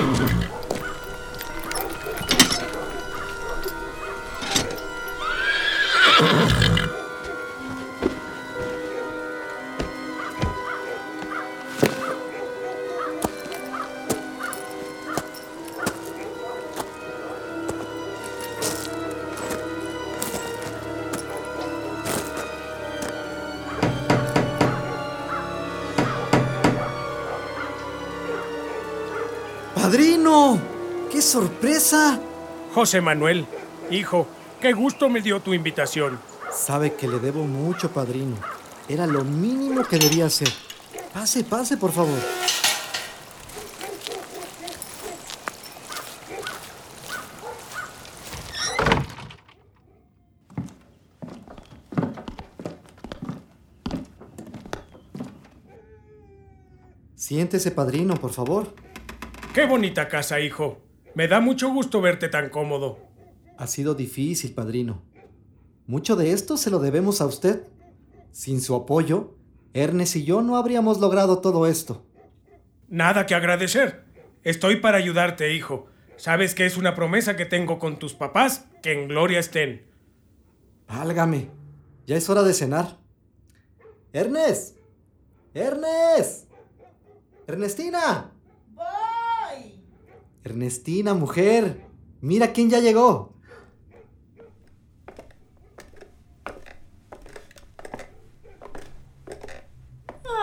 ¡Padrino! Sorpresa! José Manuel, hijo, qué gusto me dio tu invitación. Sabe que le debo mucho, padrino. Era lo mínimo que debía hacer. Pase, pase, por favor. Siéntese, padrino, por favor. Qué bonita casa, hijo. Me da mucho gusto verte tan cómodo. Ha sido difícil, padrino. Mucho de esto se lo debemos a usted. Sin su apoyo, Ernest y yo no habríamos logrado todo esto. Nada que agradecer. Estoy para ayudarte, hijo. Sabes que es una promesa que tengo con tus papás, que en gloria estén. Válgame. Ya es hora de cenar. Ernest. Ernest. Ernestina. Ernestina, mujer. Mira quién ya llegó.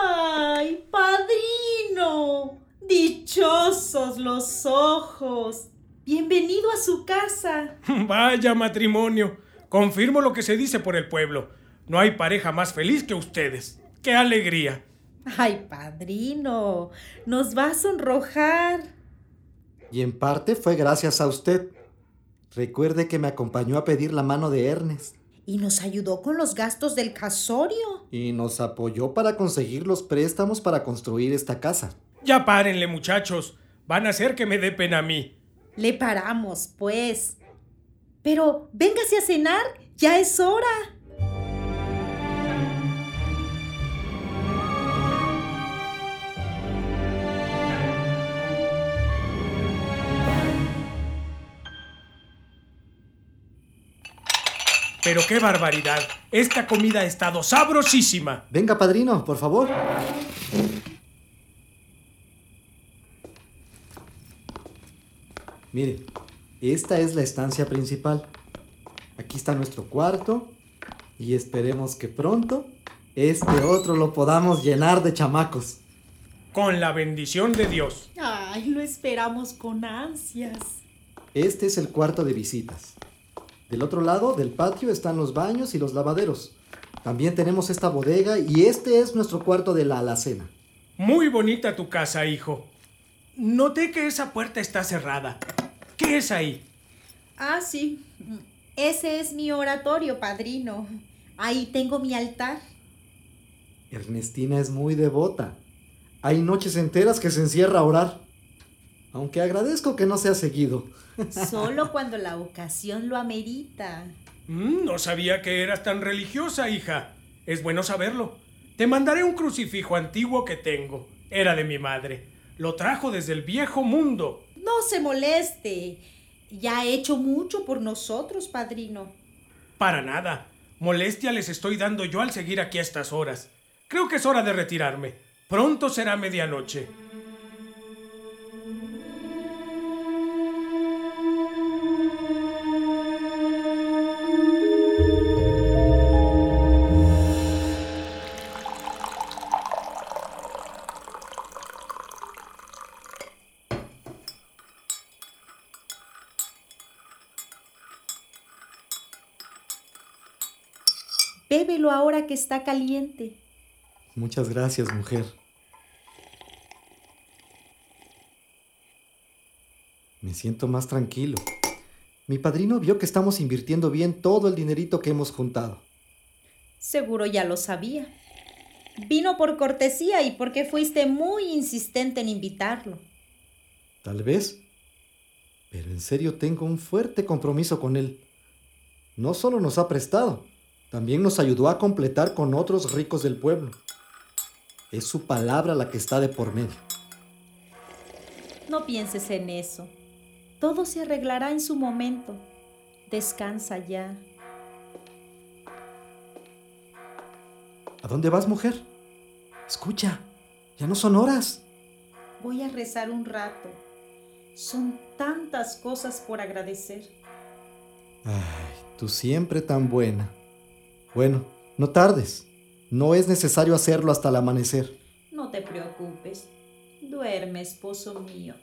¡Ay, padrino! Dichosos los ojos. Bienvenido a su casa. Vaya matrimonio. Confirmo lo que se dice por el pueblo. No hay pareja más feliz que ustedes. ¡Qué alegría! Ay, padrino, nos va a sonrojar. Y en parte fue gracias a usted. Recuerde que me acompañó a pedir la mano de Ernest Y nos ayudó con los gastos del casorio. y nos apoyó para conseguir los préstamos para construir esta casa. Ya párenle, muchachos. Van a hacer que me dé pena a mí. Le paramos, pues. Pero véngase a cenar, ya es hora. Pero qué barbaridad. Esta comida ha estado sabrosísima. Venga, padrino, por favor. Mire, esta es la estancia principal. Aquí está nuestro cuarto y esperemos que pronto este otro lo podamos llenar de chamacos. Con la bendición de Dios. Ay, lo esperamos con ansias. Este es el cuarto de visitas. Del otro lado del patio están los baños y los lavaderos. También tenemos esta bodega y este es nuestro cuarto de la alacena. Muy bonita tu casa, hijo. Noté que esa puerta está cerrada. ¿Qué es ahí? Ah, sí. Ese es mi oratorio, padrino. Ahí tengo mi altar. Ernestina es muy devota. Hay noches enteras que se encierra a orar. Aunque agradezco que no sea seguido. Solo cuando la ocasión lo amerita. Mm, no sabía que eras tan religiosa, hija. Es bueno saberlo. Te mandaré un crucifijo antiguo que tengo. Era de mi madre. Lo trajo desde el viejo mundo. No se moleste. Ya ha hecho mucho por nosotros, padrino. Para nada. Molestia les estoy dando yo al seguir aquí a estas horas. Creo que es hora de retirarme. Pronto será medianoche. Bébelo ahora que está caliente. Muchas gracias, mujer. Me siento más tranquilo. Mi padrino vio que estamos invirtiendo bien todo el dinerito que hemos juntado. Seguro ya lo sabía. Vino por cortesía y porque fuiste muy insistente en invitarlo. Tal vez. Pero en serio tengo un fuerte compromiso con él. No solo nos ha prestado, también nos ayudó a completar con otros ricos del pueblo. Es su palabra la que está de por medio. No pienses en eso. Todo se arreglará en su momento. Descansa ya. ¿A dónde vas, mujer? Escucha, ya no son horas. Voy a rezar un rato. Son tantas cosas por agradecer. Ay, tú siempre tan buena. Bueno, no tardes. No es necesario hacerlo hasta el amanecer. No te preocupes. Duerme, esposo mío.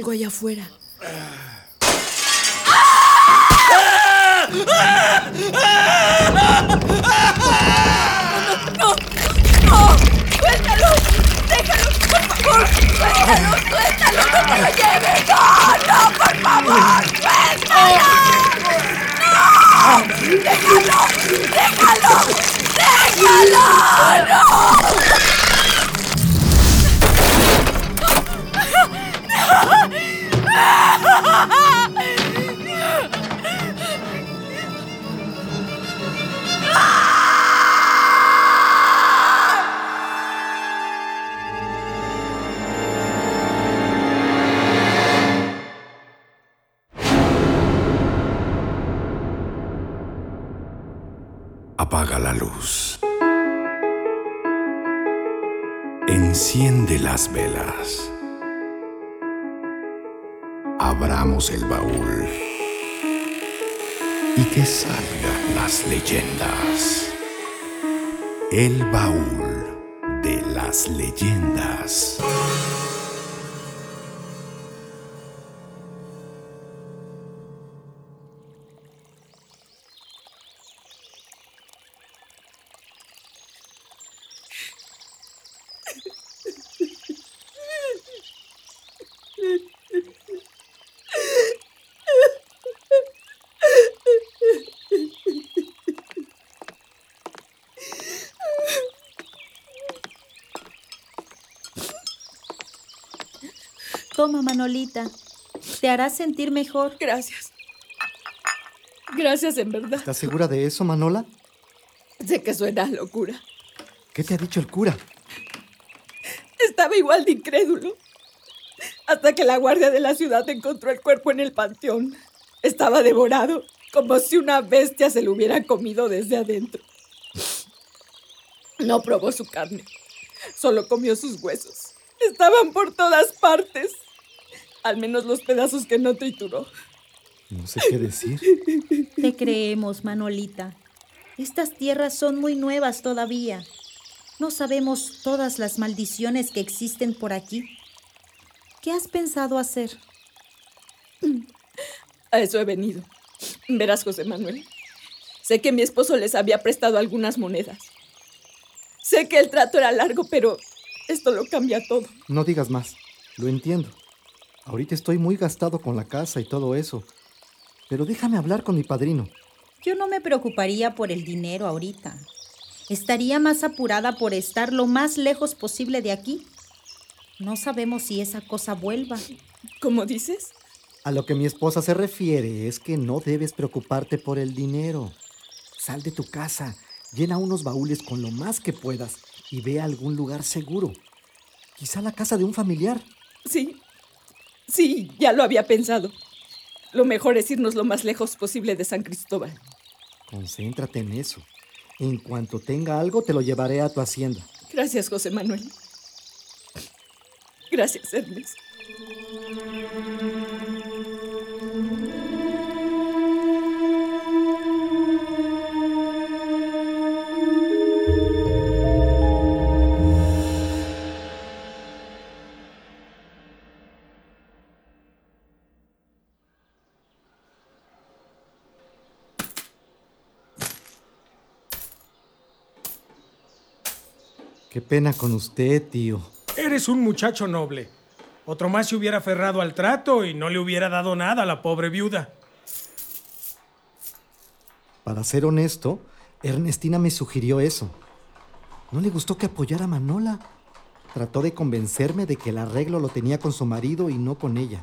Algo allá afuera. ¡No! ¡No! ¡Suéltalo! ¡Déjalo! ¡Por favor! ¡Suéltalo! ¡No te lo lleves! ¡No! ¡No! ¡Por favor! ¡Suéltalo! ¡No! ¡Déjalo! El baúl. Y que salgan las leyendas. El baúl de las leyendas. Toma, Manolita. Te hará sentir mejor. Gracias. Gracias, en verdad. ¿Estás segura de eso, Manola? Sé que suena a locura. ¿Qué te ha dicho el cura? Estaba igual de incrédulo. Hasta que la guardia de la ciudad encontró el cuerpo en el panteón. Estaba devorado, como si una bestia se lo hubiera comido desde adentro. No probó su carne, solo comió sus huesos. Estaban por todas partes. Al menos los pedazos que no trituró. No sé qué decir. Te creemos, Manolita. Estas tierras son muy nuevas todavía. No sabemos todas las maldiciones que existen por aquí. ¿Qué has pensado hacer? A eso he venido. Verás, José Manuel. Sé que mi esposo les había prestado algunas monedas. Sé que el trato era largo, pero esto lo cambia todo. No digas más. Lo entiendo. Ahorita estoy muy gastado con la casa y todo eso. Pero déjame hablar con mi padrino. Yo no me preocuparía por el dinero ahorita. Estaría más apurada por estar lo más lejos posible de aquí. No sabemos si esa cosa vuelva. ¿Cómo dices? A lo que mi esposa se refiere es que no debes preocuparte por el dinero. Sal de tu casa, llena unos baúles con lo más que puedas y ve a algún lugar seguro. Quizá la casa de un familiar. Sí. Sí, ya lo había pensado. Lo mejor es irnos lo más lejos posible de San Cristóbal. Concéntrate en eso. En cuanto tenga algo, te lo llevaré a tu hacienda. Gracias, José Manuel. Gracias, Hermes. Pena con usted, tío. Eres un muchacho noble. Otro más se hubiera aferrado al trato y no le hubiera dado nada a la pobre viuda. Para ser honesto, Ernestina me sugirió eso. No le gustó que apoyara a Manola. Trató de convencerme de que el arreglo lo tenía con su marido y no con ella.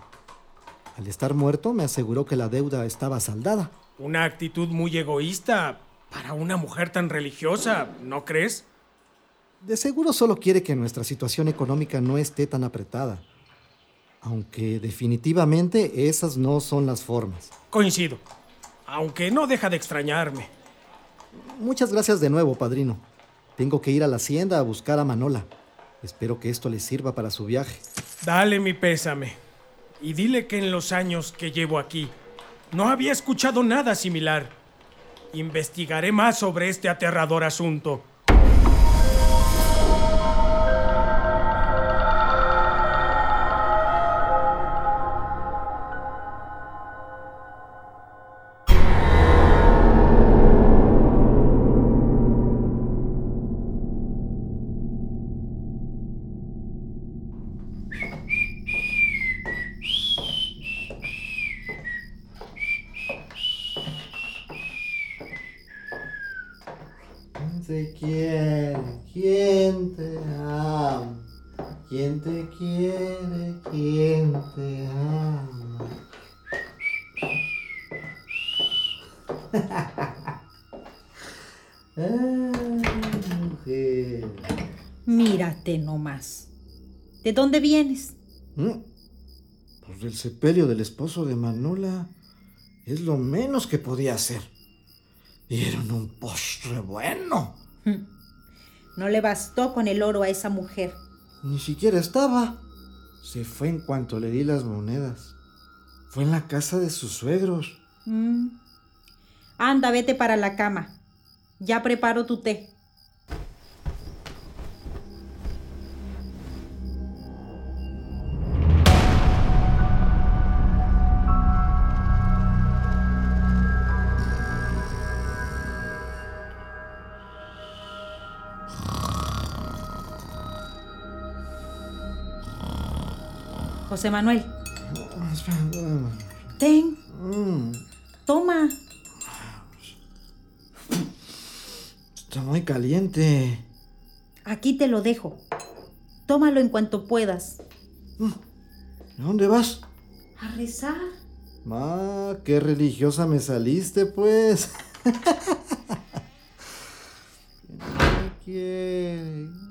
Al estar muerto, me aseguró que la deuda estaba saldada. Una actitud muy egoísta para una mujer tan religiosa, ¿no crees? De seguro solo quiere que nuestra situación económica no esté tan apretada. Aunque definitivamente esas no son las formas. Coincido. Aunque no deja de extrañarme. Muchas gracias de nuevo, padrino. Tengo que ir a la hacienda a buscar a Manola. Espero que esto le sirva para su viaje. Dale mi pésame. Y dile que en los años que llevo aquí no había escuchado nada similar. Investigaré más sobre este aterrador asunto. Ay, mujer. Mírate nomás. ¿De dónde vienes? Mm, Pues del sepelio del esposo de Manola es lo menos que podía hacer. Dieron un postre bueno. No le bastó con el oro a esa mujer. Ni siquiera estaba. Se fue en cuanto le di las monedas. Fue en la casa de sus suegros. Mm. Anda, vete para la cama. Ya preparo tu té. José Manuel, ten, Mm, toma. Está muy caliente. Aquí te lo dejo. Tómalo en cuanto puedas. ¿A dónde vas? A rezar. Ma, qué religiosa me saliste, pues. ¿Quién me quiere?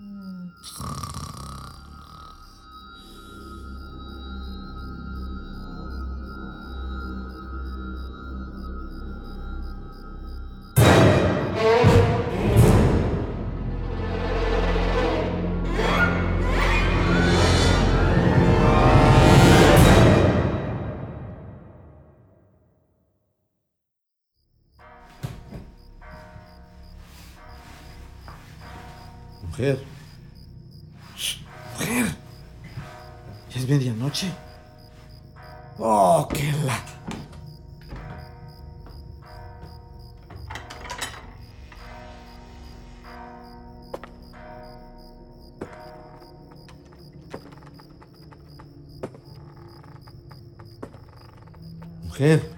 Mujer.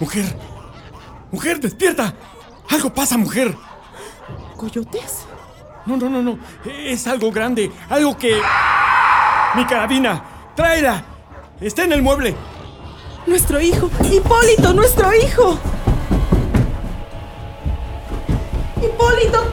Mujer. Mujer, despierta. Algo pasa, mujer. ¿Coyotes? No, no, no, no. Es algo grande. Algo que... Mi carabina. Tráela. Está en el mueble. Nuestro hijo. Hipólito, nuestro hijo. Hipólito,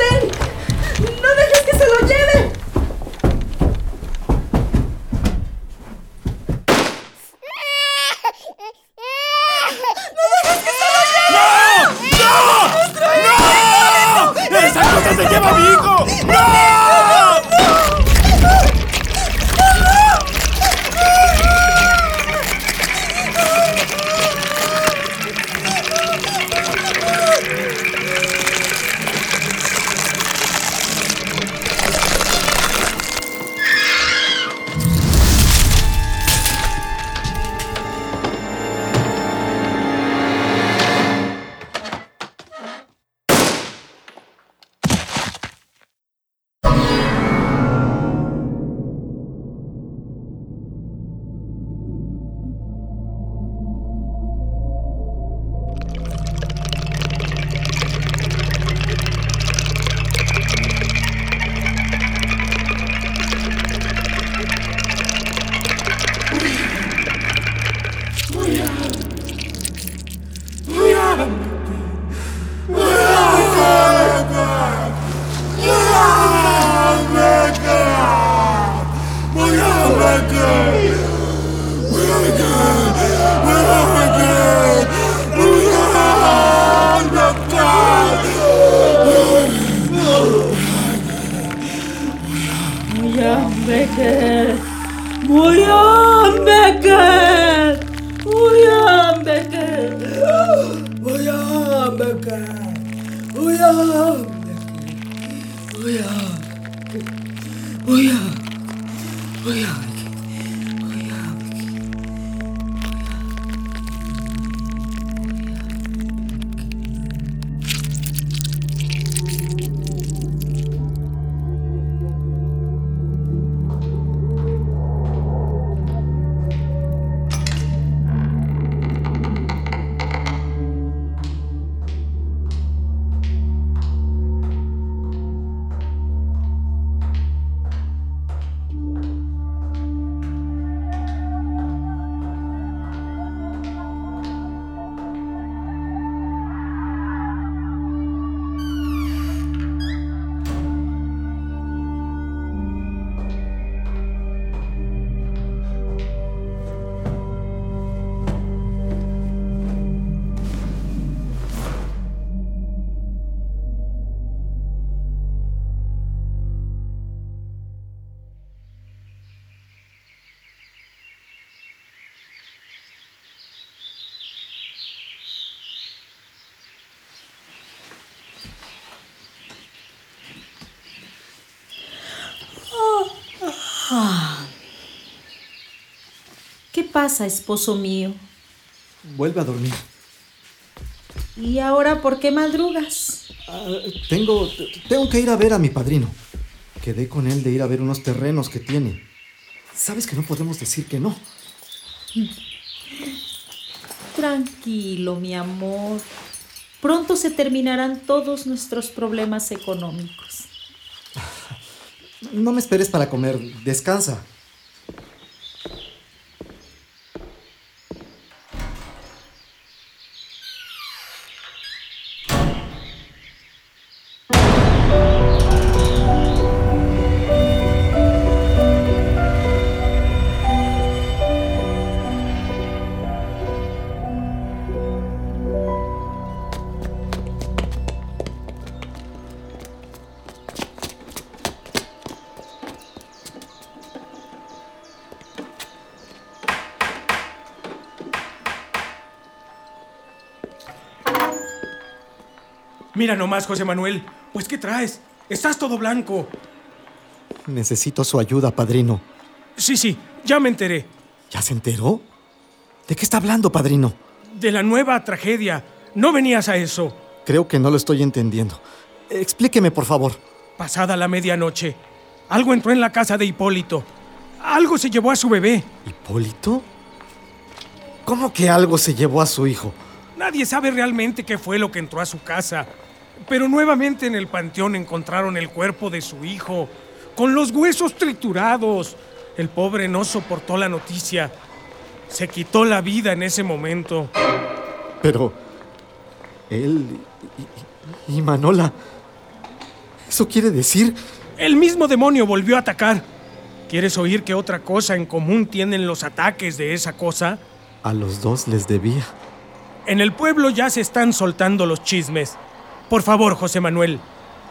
Becker. Uyan Becker. Uyan Becker. Uyan Becker. Uyan Becker. Uyan. Uyan. Uyan. Pasa, esposo mío? Vuelve a dormir. ¿Y ahora por qué madrugas? Ah, tengo, tengo que ir a ver a mi padrino. Quedé con él de ir a ver unos terrenos que tiene. Sabes que no podemos decir que no. Tranquilo, mi amor. Pronto se terminarán todos nuestros problemas económicos. No me esperes para comer. Descansa. Mira nomás, José Manuel. Pues, ¿qué traes? Estás todo blanco. Necesito su ayuda, padrino. Sí, sí, ya me enteré. ¿Ya se enteró? ¿De qué está hablando, padrino? De la nueva tragedia. No venías a eso. Creo que no lo estoy entendiendo. Explíqueme, por favor. Pasada la medianoche, algo entró en la casa de Hipólito. Algo se llevó a su bebé. ¿Hipólito? ¿Cómo que algo se llevó a su hijo? Nadie sabe realmente qué fue lo que entró a su casa. Pero nuevamente en el panteón encontraron el cuerpo de su hijo, con los huesos triturados. El pobre no soportó la noticia. Se quitó la vida en ese momento. Pero... Él... Y, y Manola... ¿Eso quiere decir? El mismo demonio volvió a atacar. ¿Quieres oír qué otra cosa en común tienen los ataques de esa cosa? A los dos les debía. En el pueblo ya se están soltando los chismes. Por favor, José Manuel,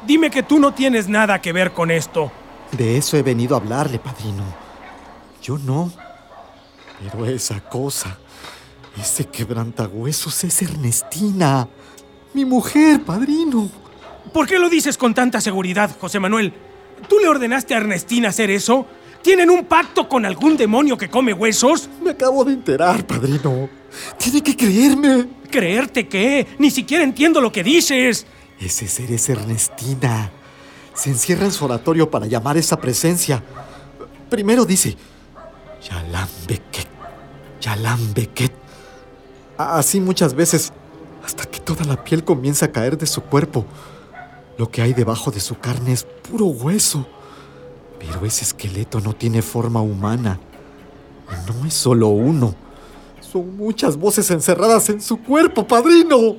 dime que tú no tienes nada que ver con esto. De eso he venido a hablarle, padrino. Yo no. Pero esa cosa, ese quebrantahuesos es Ernestina. Mi mujer, padrino. ¿Por qué lo dices con tanta seguridad, José Manuel? ¿Tú le ordenaste a Ernestina hacer eso? ¿Tienen un pacto con algún demonio que come huesos? Me acabo de enterar, padrino. Tiene que creerme. ¿Creerte qué? Ni siquiera entiendo lo que dices. Ese ser es Ernestina. Se encierra en su oratorio para llamar esa presencia. Primero dice, Yalam Beket, Yalam Beket. Así muchas veces, hasta que toda la piel comienza a caer de su cuerpo. Lo que hay debajo de su carne es puro hueso. Pero ese esqueleto no tiene forma humana. Y no es solo uno. Son muchas voces encerradas en su cuerpo, padrino.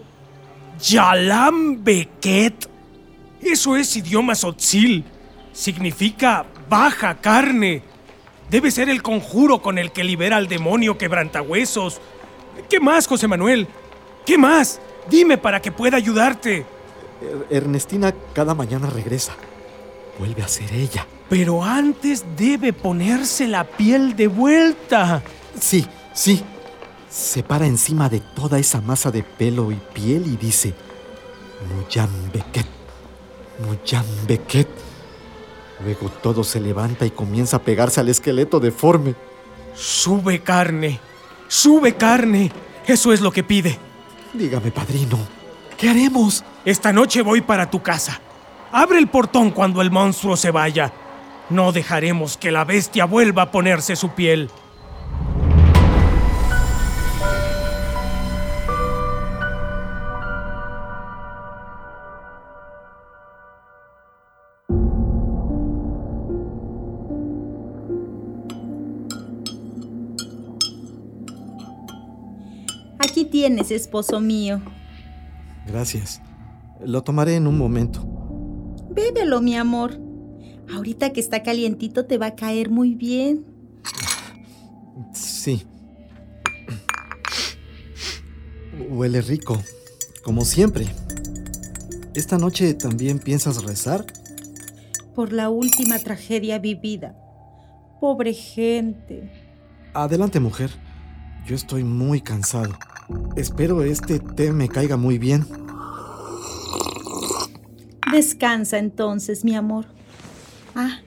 Yalam Beket. Eso es idioma sotzil. Significa baja carne. Debe ser el conjuro con el que libera al demonio quebrantahuesos. ¿Qué más, José Manuel? ¿Qué más? Dime para que pueda ayudarte. Er- Ernestina cada mañana regresa. Vuelve a ser ella. Pero antes debe ponerse la piel de vuelta. Sí, sí. Se para encima de toda esa masa de pelo y piel y dice: Muyam Beket, Muyam Beket. Luego todo se levanta y comienza a pegarse al esqueleto deforme. Sube carne. Sube carne. Eso es lo que pide. Dígame, padrino, ¿qué haremos? Esta noche voy para tu casa. Abre el portón cuando el monstruo se vaya. No dejaremos que la bestia vuelva a ponerse su piel. Tienes, esposo mío. Gracias. Lo tomaré en un momento. Bébelo, mi amor. Ahorita que está calientito te va a caer muy bien. Sí. Huele rico, como siempre. ¿Esta noche también piensas rezar? Por la última tragedia vivida. Pobre gente. Adelante, mujer. Yo estoy muy cansado. Espero este té me caiga muy bien. Descansa entonces, mi amor. Ah,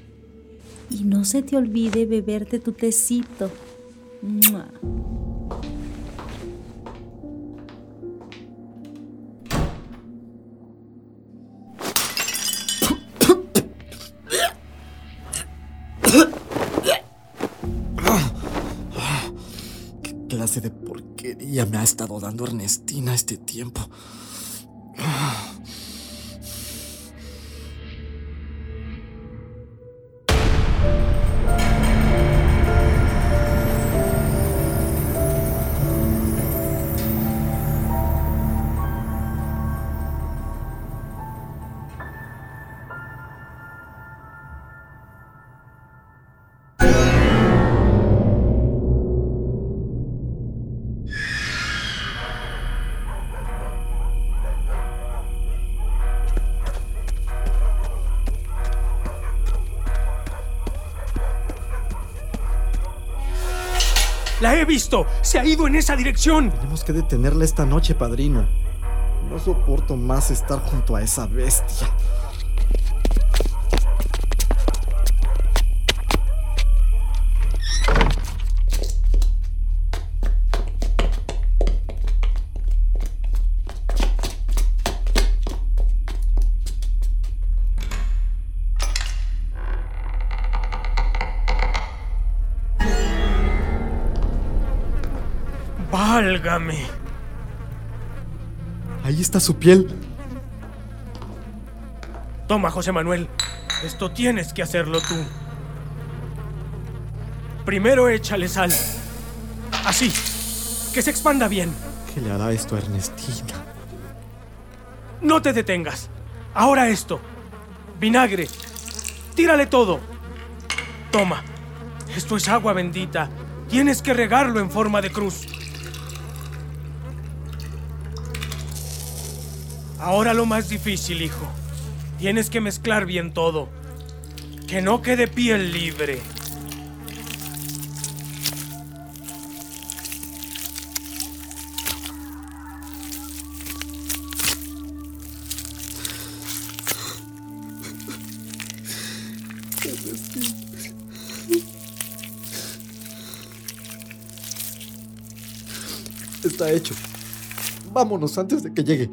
Y no se te olvide beberte tu tecito. Porquería me ha estado dando Ernestina este tiempo? ¡La he visto! ¡Se ha ido en esa dirección! Tenemos que detenerla esta noche, padrino. No soporto más estar junto a esa bestia. Su piel. Toma, José Manuel. Esto tienes que hacerlo tú. Primero échale sal. Así. Que se expanda bien. ¿Qué le hará esto a Ernestina? No te detengas. Ahora esto. Vinagre. Tírale todo. Toma. Esto es agua bendita. Tienes que regarlo en forma de cruz. Ahora lo más difícil, hijo. Tienes que mezclar bien todo. Que no quede piel libre. Está hecho. Vámonos antes de que llegue.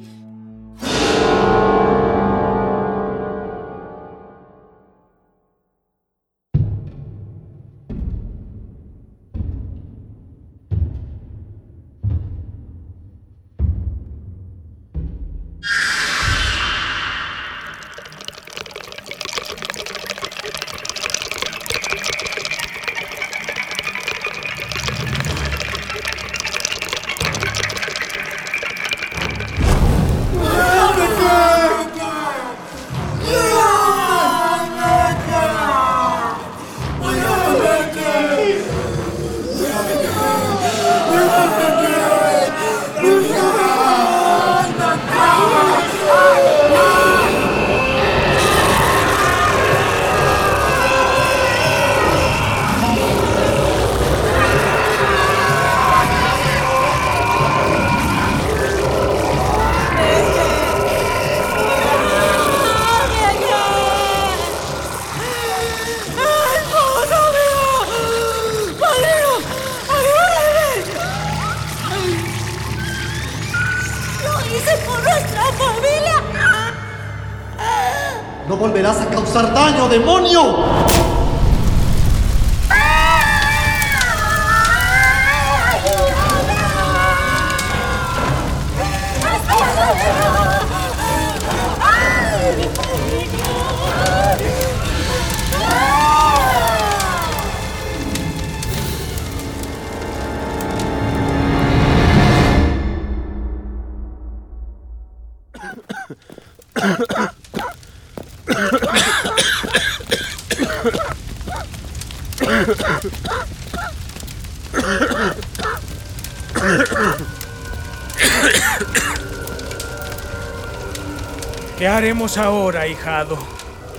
Haremos ahora, hijado?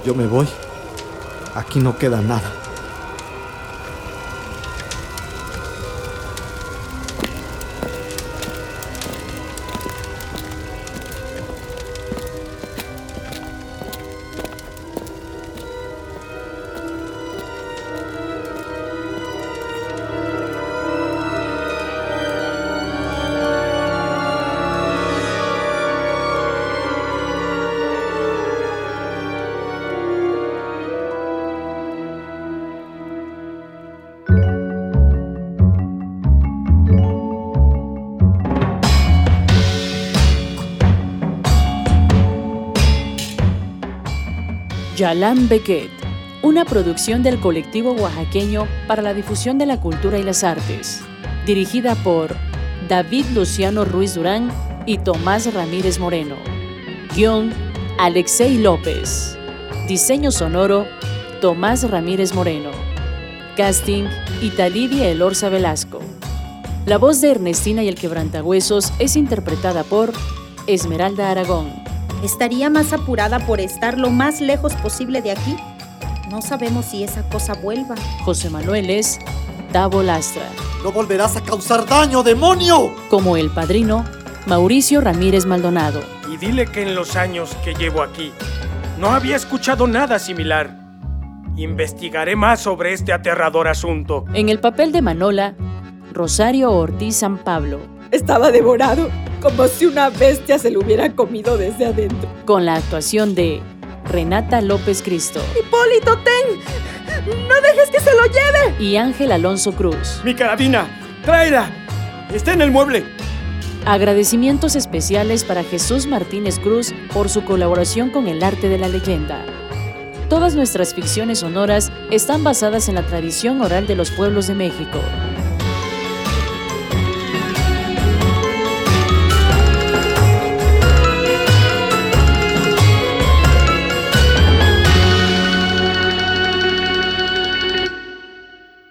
Yo me voy. Aquí no queda nada. Yalam Bequet, una producción del colectivo oaxaqueño para la difusión de la cultura y las artes, dirigida por David Luciano Ruiz Durán y Tomás Ramírez Moreno. Guión, Alexei López. Diseño sonoro, Tomás Ramírez Moreno. Casting, Italivia Elorza Velasco. La voz de Ernestina y el quebrantahuesos es interpretada por Esmeralda Aragón. ¿Estaría más apurada por estar lo más lejos posible de aquí? No sabemos si esa cosa vuelva. José Manuel es Davo Lastra. ¡No volverás a causar daño, demonio! Como el padrino, Mauricio Ramírez Maldonado. Y dile que en los años que llevo aquí no había escuchado nada similar. Investigaré más sobre este aterrador asunto. En el papel de Manola, Rosario Ortiz San Pablo. Estaba devorado, como si una bestia se lo hubiera comido desde adentro. Con la actuación de Renata López Cristo. ¡Hipólito, ten! ¡No dejes que se lo lleve! Y Ángel Alonso Cruz. ¡Mi carabina! ¡Tráela! ¡Está en el mueble! Agradecimientos especiales para Jesús Martínez Cruz por su colaboración con el arte de la leyenda. Todas nuestras ficciones sonoras están basadas en la tradición oral de los pueblos de México.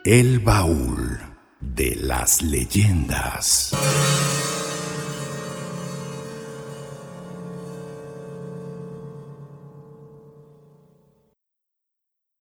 El baúl de las leyendas.